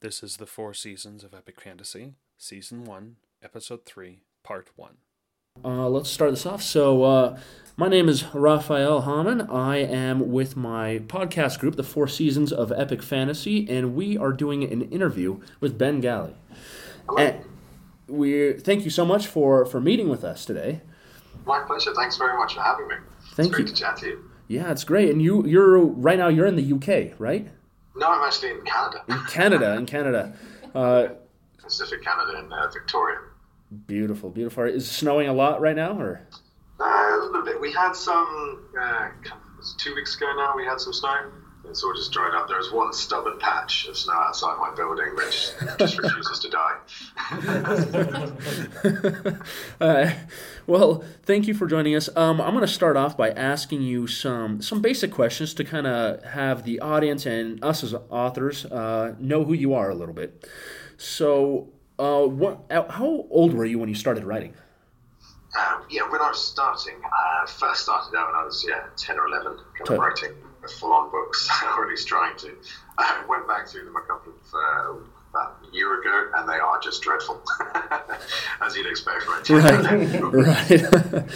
This is the Four Seasons of Epic Fantasy, Season 1, Episode 3, Part 1. Uh, let's start this off. So, uh, my name is Raphael Hamann. I am with my podcast group, The Four Seasons of Epic Fantasy, and we are doing an interview with Ben Galley. And we thank you so much for, for meeting with us today. My pleasure. Thanks very much for having me. Thank it's great you. to chat to you. Yeah, it's great. And you, you're right now. You're in the UK, right? No, I'm actually in Canada, In Canada, in Canada. Uh, Pacific Canada in uh, Victoria. beautiful, beautiful. Is it snowing a lot right now, or? Uh, a little bit. We had some, uh, it was two weeks ago now, we had some snow. It's all just dried up. There is one stubborn patch of snow outside my building which just refuses to die. Uh, well, thank you for joining us. Um, I'm going to start off by asking you some some basic questions to kind of have the audience and us as authors uh, know who you are a little bit. So, uh, what? uh, How old were you when you started writing? Um, yeah, when I was starting, uh, first started out when I was yeah ten or eleven, kind of writing full-on books, or at least trying to. I went back through them a couple of uh, about a year ago, and they are just dreadful, as you'd expect from a 10 or 11 book. right.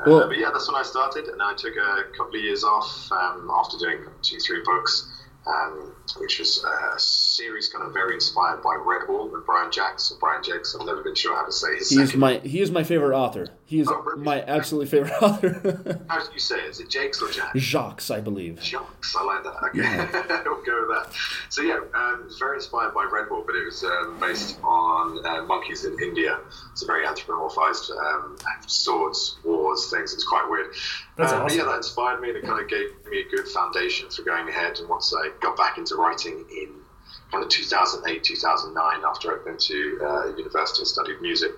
Uh, Well- but yeah, that's when I started, and I took a couple of years off um, after doing two, three books, um, which was a series kind of very inspired by Redwall and Brian Jacks or Brian Jakes. I've never been sure how to say his he is second. my he is my favorite author. He is Oh, my absolutely favorite author. How do you say it? Is it Jakes or Jacks? Jacques, I believe. Jacques, I like that. Okay, Yeah. we'll go with that. So yeah, um, it was very inspired by Redwall, but it was um, based on uh, monkeys in India. It's a very anthropomorphized um, swords, wars, things. It's quite weird. That's Um, awesome. yeah, that inspired me. and It kind of gave me a good foundation for going ahead. And once I got back into writing in kind of 2008, 2009, after I'd been to uh, university and studied music,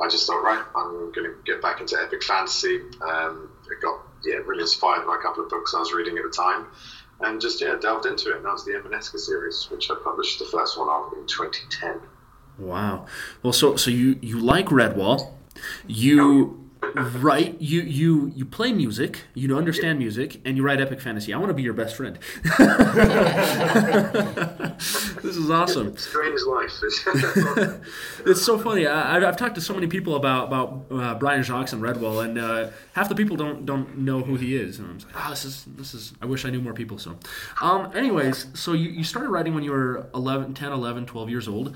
I just thought, right, I'm going to get back into epic fantasy. Um, I got yeah really inspired by a couple of books I was reading at the time, and just yeah delved into it. And that was the Emaneska series, which I published the first one of in 2010. Wow. Well, so so you you like Redwall, you write you you you play music, you understand music, and you write epic fantasy. I want to be your best friend. this is awesome. Strange life. It's so funny. I, I've- I've talked to so many people about about uh, Brian Jacques and Redwall, and uh, half the people don't don't know who he is. And I'm like, oh, this is this is. I wish I knew more people. So, um, anyways, so you, you started writing when you were 11, 10, 11, 12 years old.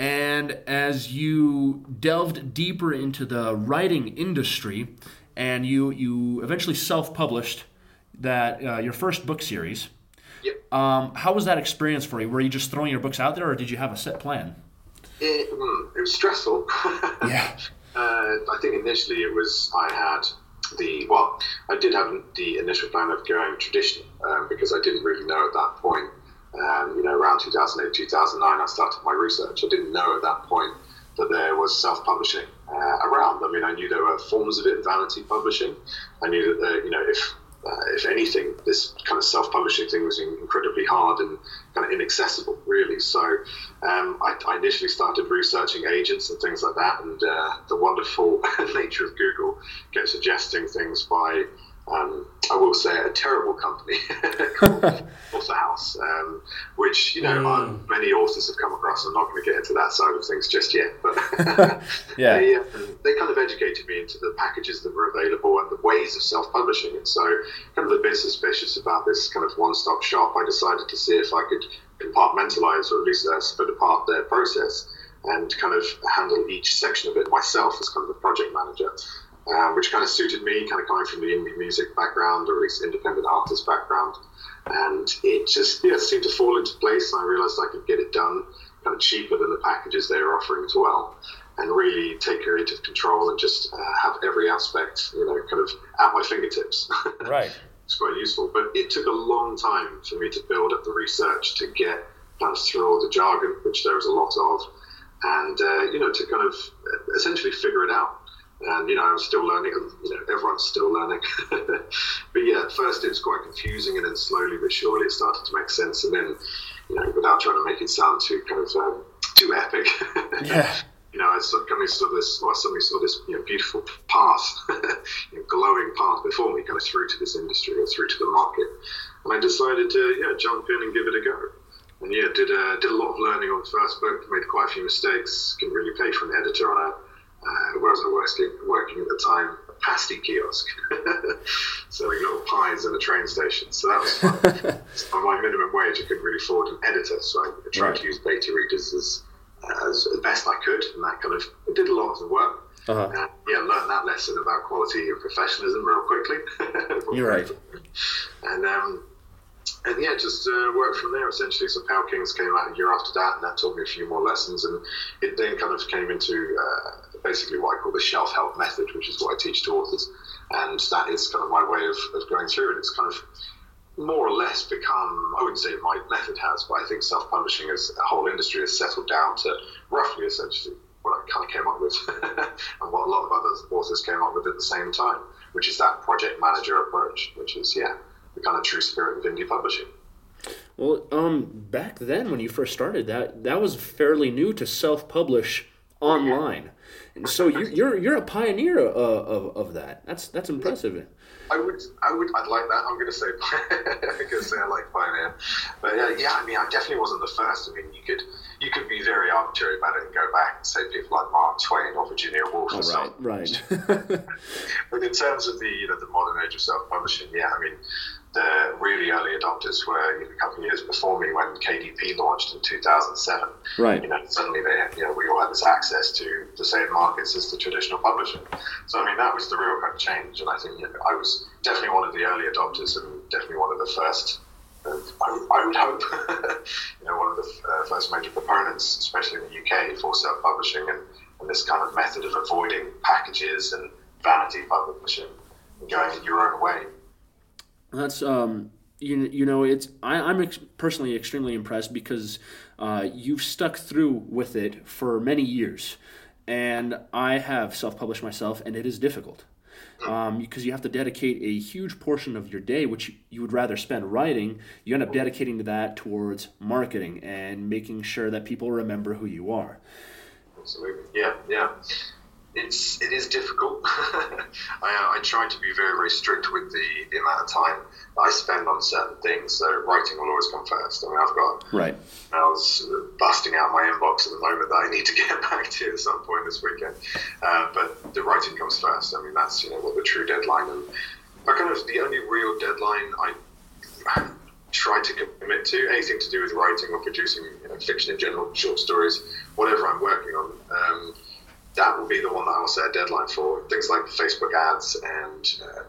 And as you delved deeper into the writing industry, and you you eventually self published that uh, your first book series. Yep. Um, how was that experience for you? Were you just throwing your books out there, or did you have a set plan? It, it was stressful. Yeah. Uh, I think initially it was I had the well, I did have the initial plan of going traditional um, because I didn't really know at that point. Um, you know, around 2008, 2009, I started my research. I didn't know at that point that there was self-publishing uh, around. I mean, I knew there were forms of it, vanity publishing. I knew that uh, you know if uh, if anything, this kind of self-publishing thing was incredibly hard and kind of inaccessible, really. So um, I, I initially started researching agents and things like that, and uh, the wonderful nature of Google kept suggesting things by, um, I will say, a terrible company called AuthorHouse, um, which you know uh, many authors have come across. I'm not going to get into that side of things just yet, but Yeah. they, um, they kind of educated me into the packages that were available and the ways of self-publishing. And so, kind of a bit suspicious about this kind of one-stop shop, I decided to see if I could compartmentalize or at least uh, split apart their process and kind of handle each section of it myself as kind of a project manager. Um, which kind of suited me, kind of coming from the indie music background or at least independent artist background, and it just yeah seemed to fall into place. I realised I could get it done kind of cheaper than the packages they were offering as well, and really take creative control and just uh, have every aspect, you know, kind of at my fingertips. Right. it's quite useful, but it took a long time for me to build up the research to get kind of through all the jargon, which there was a lot of, and uh, you know, to kind of uh, essentially figure it out. And you know, I'm still learning. and, You know, everyone's still learning. but yeah, at first it was quite confusing, and then slowly but surely it started to make sense. And then, you know, without trying to make it sound too kind of um, too epic, Yeah. you know, I suddenly saw this, or I suddenly saw this, you know, beautiful path, you know, glowing path before me, kind of through to this industry or through to the market, and I decided to, yeah, jump in and give it a go. and yeah, did a, did a lot of learning on the first book. Made quite a few mistakes. Couldn't really pay for an editor on a uh, where was I working, working at the time? A pasty kiosk, selling little pies in a train station. So that was fun. on my minimum wage, I couldn't really afford an editor, so I tried Right. to use beta readers as, as best I could, and that kind of it did a lot of the work. Uh-huh. Uh, yeah, learned that lesson about quality and professionalism real quickly. You're right. And um, and yeah, just uh, worked from there essentially. So Pale Kings came out a year after that, and that taught me a few more lessons. And it then kind of came into uh, basically what I call the shelf help method, which is what I teach to authors. And that is kind of my way of, of going through it. It's kind of more or less become, I wouldn't say my method has, but I think self publishing as a whole industry has settled down to roughly essentially what I kind of came up with and what a lot of other authors came up with at the same time, which is that project manager approach, which is, yeah, the kind of true spirit of indie publishing. Well, um, back then when you first started, that that was fairly new to self-publish online, and so you're you're, you're a pioneer uh, of, of that. That's that's impressive. I would, I would, I'd like that. I'm going to say, I'm going to say I like Pioneer, but uh, yeah, I mean, I definitely wasn't the first. I mean, you could, you could be very arbitrary about it and go back and say people like Mark Twain or Virginia Woolf or Right, something. right. But in terms of the, you know, the modern age of self-publishing, yeah, I mean, the really early adopters were a couple of years before me when KDP launched in 2007. Right. You know, suddenly they, you know, we all had this access to the same markets as the traditional publishing. So I mean, that was the real kind of change, and I think you know, I was definitely one of the early adopters and definitely one of the first. Uh, I, I would hope, you know, one of the uh, first major proponents, especially in the UK, for self-publishing and, and this kind of method of avoiding packages and vanity publishing and going your own way. That's um, you, you know, it's I, I'm ex- personally extremely impressed because uh, you've stuck through with it for many years, and I have self-published myself, and it is difficult. Um, because you have to dedicate a huge portion of your day, which you would rather spend writing, you end up dedicating to that towards marketing and making sure that people remember who you are. Absolutely. Yeah, yeah. It's it is difficult. I, uh, I try to be very very strict with the, the amount of time that I spend on certain things. So writing will always come first. I mean, I've got Right. emails busting out my inbox at the moment that I need to get back to at some point this weekend. Uh, but the writing comes first. I mean, that's you know what the true deadline and I kind of the only real deadline I try to commit to anything to do with writing or producing you know, fiction in general, short stories, whatever I'm working on. Um, that will be the one that I'll set a deadline for. Things like Facebook ads and uh,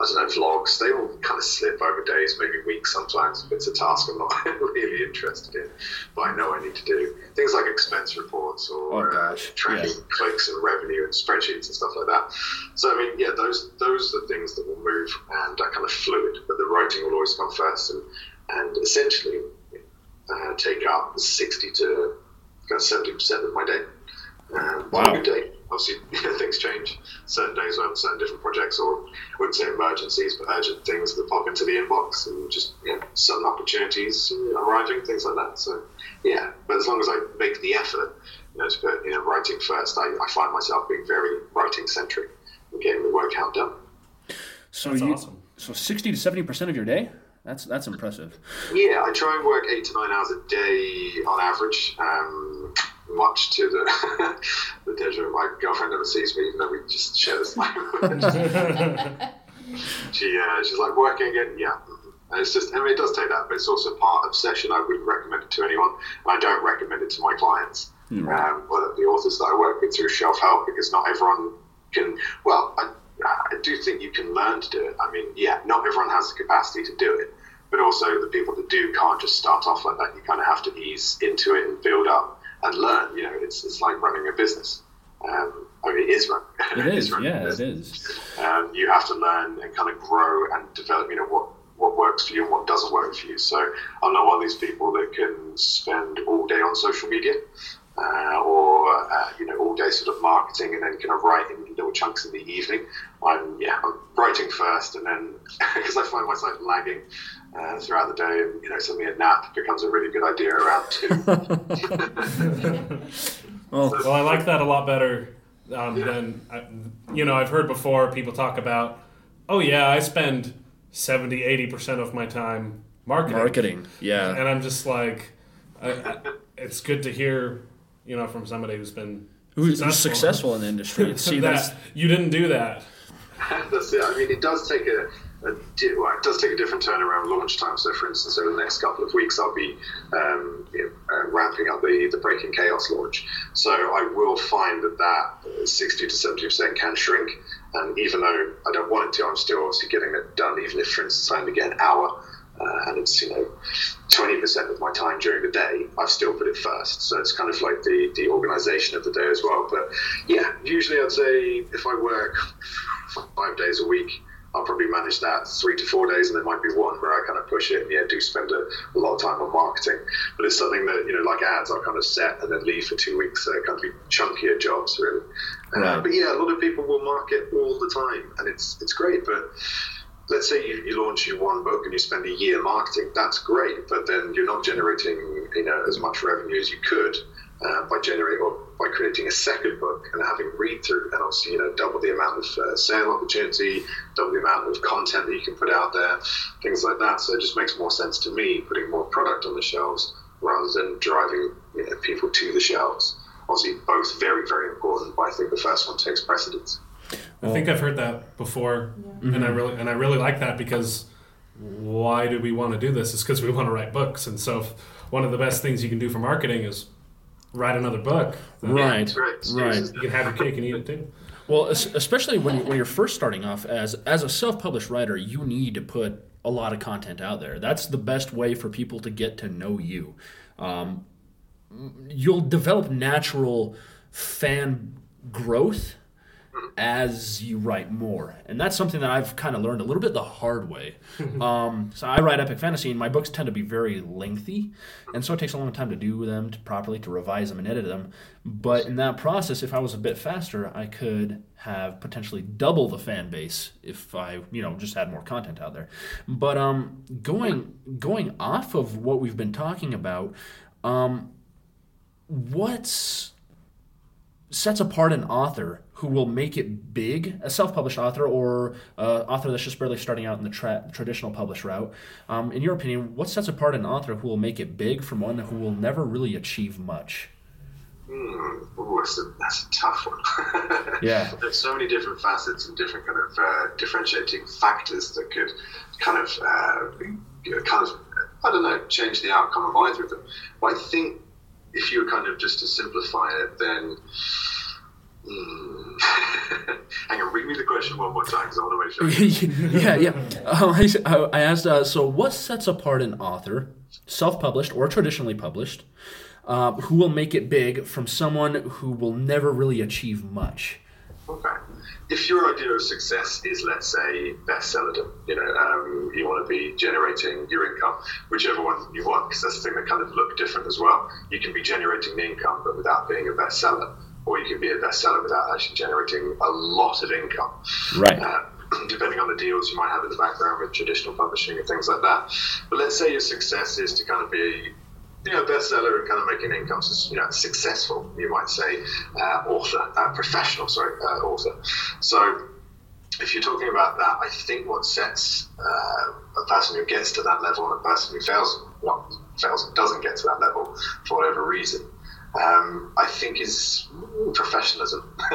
I don't know vlogs. They all kind of slip over days, maybe weeks sometimes. If it's a task I'm not really interested in, but I know I need to do things like expense reports or Oh, uh, tracking yeah. clicks and revenue and spreadsheets and stuff like that. So I mean, yeah, those those are the things that will move and are kind of fluid. But the writing will always come first, and and essentially uh, take up sixty to seventy percent of my day. Um, Wow. On a good day, obviously things change. Certain days I have certain different projects, or I wouldn't say emergencies, but urgent things that pop into the inbox, and just you know, sudden opportunities arriving, things like that. So yeah, but as long as I make the effort, you know, to put you know writing first, I, I find myself being very writing centric and getting the work out done. So That's you, awesome. so sixty to seventy percent of your day. That's that's impressive. Yeah, I try and work eight to nine hours a day on average. Um, much to the the pleasure of my girlfriend never sees me, even though we just share this language. she uh, she's like working again. Yeah, and it's just I mean it does take that, but it's also part of session. I wouldn't recommend it to anyone, and I don't recommend it to my clients. Um, or the authors that I work with through Shelf Help, because not everyone can. Well, I, I do think you can learn to do it. I mean, yeah, not everyone has the capacity to do it, but also the people that do can't just start off like that. You kind of have to ease into it and build up and learn. You know, it's it's like running a business. Um, I mean, it is run. It is, running a yeah, it is. um, you have to learn and kind of grow and develop, you know, what, what works for you and what doesn't work for you. So I'm not one of these people that can spend all day on social media uh, or, uh, you know, all day sort of marketing and then kind of writing little chunks in the evening. I'm, yeah, I'm writing first and then, because I find myself lagging uh, throughout the day and, you know, suddenly a nap becomes a really good idea around two. Well, Well, I like that a lot better um, than I, you know. I've heard before people talk about, oh yeah, I spend 70, 80 percent of my time marketing. marketing. Yeah. and I'm just like, I, I, it's good to hear, you know, from somebody who's been who's successful, successful in the industry. See, that that's you didn't do that. that's it. I mean, it does take a, a di- well, it does take a different turn around launch time. So, for instance, over the next couple of weeks, I'll be um, you know, uh, ramping up the, the Breaking Chaos launch. So, I will find that that 60 to 70% can shrink. And even though I don't want it to, I'm still obviously getting it done, even if, for instance, I only get an hour. Uh, and it's you know 20% of my time during the day I've still put it first so it's kind of like the the organization of the day as well but yeah usually I'd say if I work five days a week I'll probably manage that three to four days, and there might be one where I kind of push it. And yeah, do spend a, a lot of time on marketing, but it's something that you know, like ads, I'll kind of set and then leave for two weeks. So kind of be chunkier jobs, really. Uh, but yeah, a lot of people will market all the time, and it's it's great. But let's say you, you launch your one book and you spend a year marketing, that's great, but then you're not generating you know as much revenue as you could uh, by generating or by creating a second book and having read through and also you know double the amount of uh, sale opportunity, double the amount of content that you can put out there, things like that. So it just makes more sense to me putting more product on the shelves rather than driving you know, people to the shelves. Obviously, both very very important, but I think the first one takes precedence. I think I've heard that before, and I really and I really like that because why do we want to do this? Is because we want to write books, and so if one of the best things you can do for marketing is write another book. then right, It's great. right. You can have your cake and eat it too. Well, especially when, you, when you're first starting off as as a self-published writer, you need to put a lot of content out there. That's the best way for people to get to know you. Um, you'll develop natural fan growth as you write more, and that's something that I've kind of learned a little bit the hard way. um, so I write epic fantasy, and my books tend to be very lengthy, and so it takes a long time to do them to properly, to revise them and edit them. But in that process, if I was a bit faster, I could have potentially double the fan base if I, you know, just had more content out there. But um, going going off of what we've been talking about, um, what's sets apart an author who will make it big, a self-published author or uh, author that's just barely starting out in the tra- traditional published route. Um, in your opinion, what sets apart an author who will make it big from one who will never really achieve much? Hmm. Ooh, that's, a, that's a tough one. Yeah. There's so many different facets and different kind of uh, differentiating factors that could kind of, uh, kind of, I don't know, change the outcome of either of them. But I think if you were kind of just to simplify it, then. Hang on, read me the question one more time because I want to make sure. yeah, yeah. Um, I, I asked, uh, so what sets apart an author, self-published or traditionally published, uh, who will make it big from someone who will never really achieve much? Okay. If your idea of success is, let's say, bestsellerdom, you know, um, you want to be generating your income, whichever one you want, because that's the thing that kind of look different as well. You can be generating the income, but without being a bestseller, or you can be a bestseller without actually generating a lot of income. Right. Uh, depending on the deals you might have in the background with traditional publishing and things like that. But let's say your success is to kind of be you know, bestseller and kind of making income, so, you know, successful, you might say, uh, author, uh, professional, sorry, uh, author. So if you're talking about that, I think what sets uh, a person who gets to that level and a person who fails, well, fails and doesn't get to that level for whatever reason, um, I think is professionalism.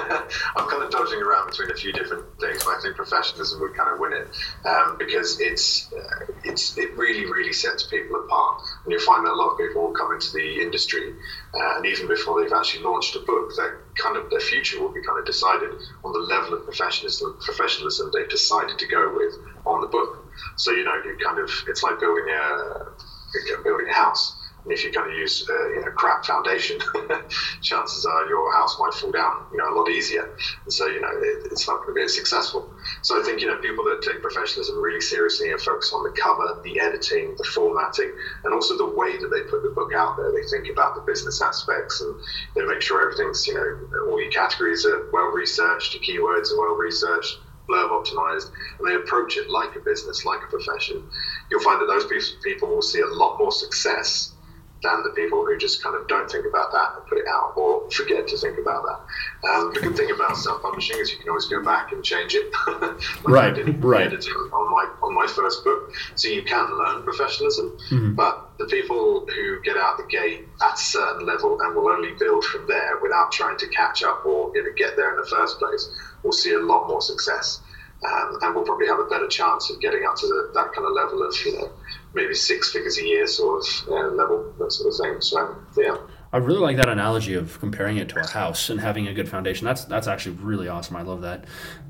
I'm kind of dodging around between a few different things, but I think professionalism would kind of win it um, because it's uh, it's it really really sets people apart. And you'll find that a lot of people will come into the industry, uh, and even before they've actually launched a book, their kind of their future will be kind of decided on the level of professionalism professionalism they've decided to go with on the book. So you know, you kind of it's like building a building a house. If you're going to use uh, you know crap foundation, chances are your house might fall down you know a lot easier. And so you know it, it's not going to be as successful. So I think you know people that take professionalism really seriously and focus on the cover, the editing, the formatting, and also the way that they put the book out there. They think about the business aspects and they make sure everything's you know all your categories are well researched, your keywords are well researched blurb optimized, and they approach it like a business, like a profession, you'll find that those people will see a lot more success than the people who just kind of don't think about that and put it out or forget to think about that. Um, the good thing about self-publishing is you can always go back and change it. like Right, right. on my on my first book, so you can learn professionalism. Mm-hmm. But the people who get out the gate at a certain level and will only build from there without trying to catch up or you know, get there in the first place will see a lot more success. Um, and will probably have a better chance of getting up to the, that kind of level of, you know, maybe six figures a year sort of uh, level, that sort of thing. So, yeah. I really like that analogy of comparing it to a house and having a good foundation. That's that's actually really awesome. I love that.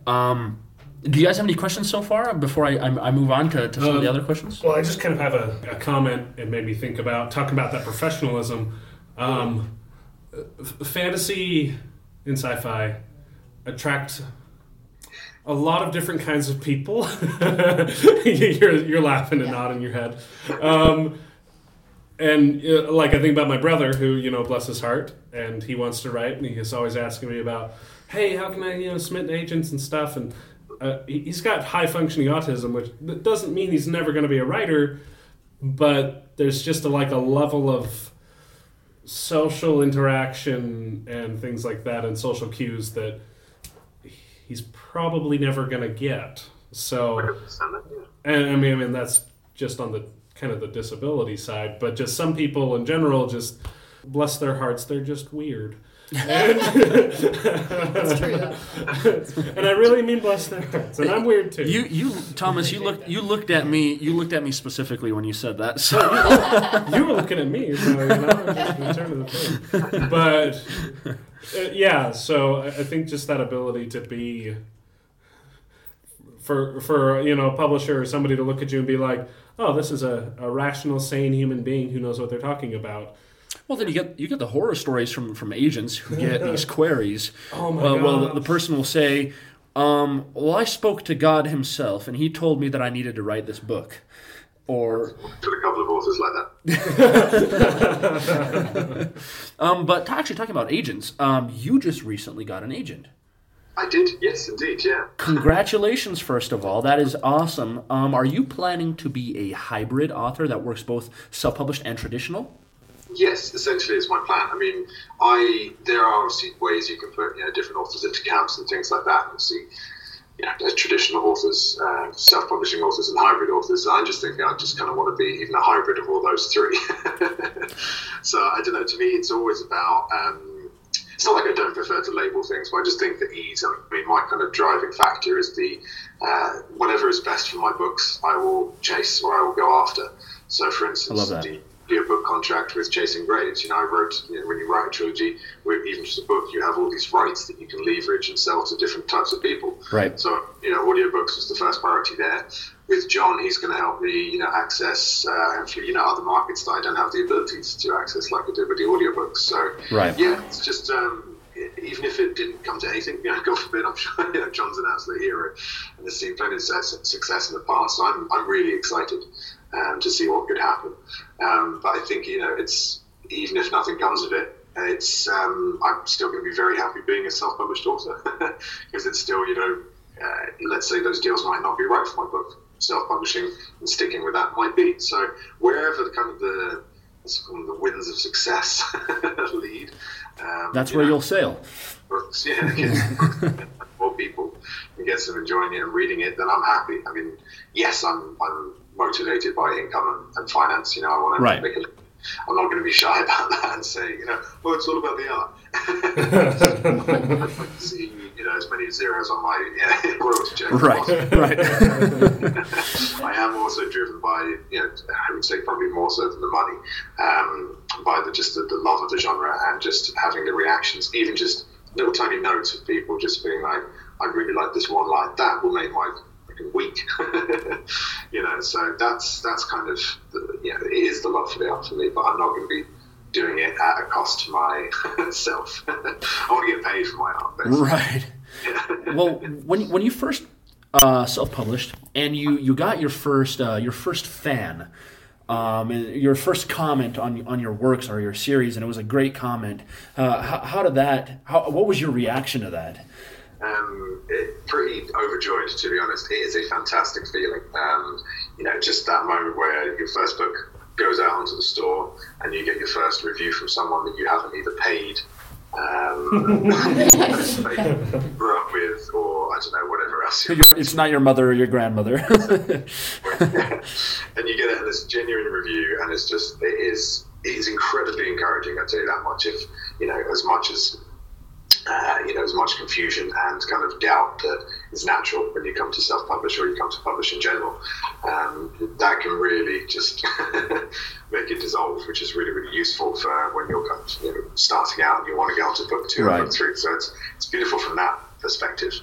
Um, do you guys have any questions so far before I, I, I move on to, to some of the Um, other questions? Well, I just kind of have a, a comment. It made me think about talking about that professionalism. Um, f- fantasy and sci-fi attract a lot of different kinds of people. you're, you're laughing and nodding your head. Um, and uh, like I think about my brother, who you know, bless his heart, and he wants to write, and he's always asking me about, hey, how can I you know submit agents and stuff, and uh, he- he's got high functioning autism, which doesn't mean he's never going to be a writer, but there's just a, like a level of social interaction and things like that, and social cues that he's probably never going to get. So. And I mean, I mean that's just on the kind of the disability side, but just some people in general, just bless their hearts, they're just weird. And, That's true. and I really mean bless their hearts, and I'm weird too. You you Thomas, you looked you looked at me you looked at me specifically when you said that. So you were looking at me, so you know, I'm just gonna turn to the thing. But uh, yeah, so I I think just that ability to be for for you know a publisher or somebody to look at you and be like, oh, this is a, a rational, sane human being who knows what they're talking about. Well then you get you get the horror stories from from agents who get these queries. Oh my well, well, the, the person will say, um, "Well, I spoke to God Himself, and He told me that I needed to write this book." Or, Got a couple of authors like that. um, but actually talking about agents, um, you just recently got an agent. I did, yes, indeed, yeah. Congratulations, first of all. That is awesome. Um, are you planning to be a hybrid author that works both self-published and traditional? Yes, essentially, it's my plan. I mean, I there are obviously ways you can put you know different authors into camps and things like that. See, you know, traditional authors, uh, self-publishing authors, and hybrid authors. I'm just think I just kind of want to be even a hybrid of all those three. so I don't know. To me, it's always about. Um, it's not like I don't prefer to label things, but I just think the ease. I mean, my kind of driving factor is the uh, whatever is best for my books, I will chase or I will go after. So, for instance, the your book contract with Chasing Graves. You know, I wrote, you know, when you write a trilogy, with even just a book, you have all these rights that you can leverage and sell to different types of people. Right. So, you know, audiobooks was the first priority there. With John, he's going to help me, you know, access, uh, you know, other markets that I don't have the abilities to access like I did with the audiobooks. So, Right. yeah, it's just, um, even if it didn't come to anything, you know, God forbid, I'm sure you know, John's an absolute hero and has seen plenty of success in the past. So I'm, I'm really excited um, to see what could happen. Um, but I think, you know, it's even if nothing comes of it, it's um, I'm still going to be very happy being a self-published author because it's still, you know, uh, let's say those deals might not be right for my book. Self-publishing and sticking with that might be. So wherever the kind of the let's call them the winds of success lead, um, That's where know, you'll sail. books, yeah, get some books to more people and get some enjoying it and reading it, then I'm happy. I mean, yes, I'm I'm motivated by income and, and finance. You know, I want to Right. make a. I'm not going to be shy about that and say, you know, well, it's all about the art. I'd like to see, you know, as many zeros on my yeah, royalty check. as Right. possible. Right. I am also driven by, you know, I would say probably more so than the money, um, by the just the, the love of the genre and just having the reactions, even just little tiny notes of people just being like, I really like this one line. That will make my freaking week, you know. So that's that's kind of, the, yeah, it is the love for the art for me, but I'm not going to be doing it at a cost to myself. I want to get paid for my art. Basically. Right. Well, when when you first uh, self-published and you you got your first uh, your first fan, um, and your first comment on on your works or your series, and it was a great comment. Uh, how, how did that? How what was your reaction to that? Um, it, pretty overjoyed to be honest. It is a fantastic feeling. Um, you know, just that moment where your first book goes out onto the store and you get your first review from someone that you haven't either paid um, grew up with, or I don't know, whatever else. it's not your mother or your grandmother. and you get it, and it's a genuine review, and it's just it is it is incredibly encouraging. I tell you that much. If you know, as much as uh, you know, as much confusion and kind of doubt that is natural when you come to self-publish or you come to publish in general. Um, that can really just make it dissolve, which is really, really useful for when you're kind of you know, starting out and you want to get onto book two Right. book three. So it's, it's beautiful from that perspective.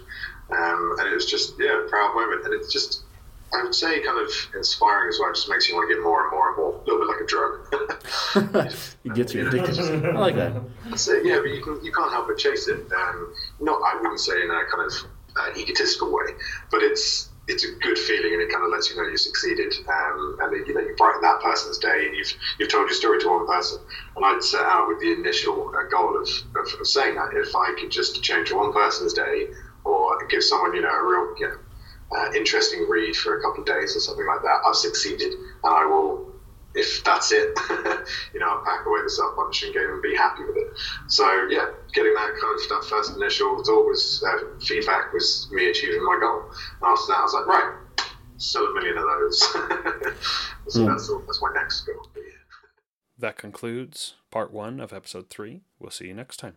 Um, and it was just, yeah, a proud moment. And it's just, I would say kind of inspiring as well. It just makes you want to get more and more and more, a little bit like a drug. it gets you addicted. I like that. So yeah, but you can you can't help but chase it. Um, not I wouldn't say in a kind of uh, egotistical way, but it's it's a good feeling and it kind of lets you know you succeeded um, and that, you know you brighten that person's day and you've you've told your story to one person. And I'd set out with the initial uh, goal of, of, of saying that if I could just change one person's day or give someone you know a real you know uh, interesting read for a couple of days or something like that, I've succeeded and I will if that's it, you know, I'll pack away the self-publishing game and be happy with it. So yeah, getting that kind of that first initial thought was uh, feedback was me achieving my goal. And after that, I was like, right, sell a million of those. so that's that's my next goal. That concludes part one of episode three. We'll see you next time.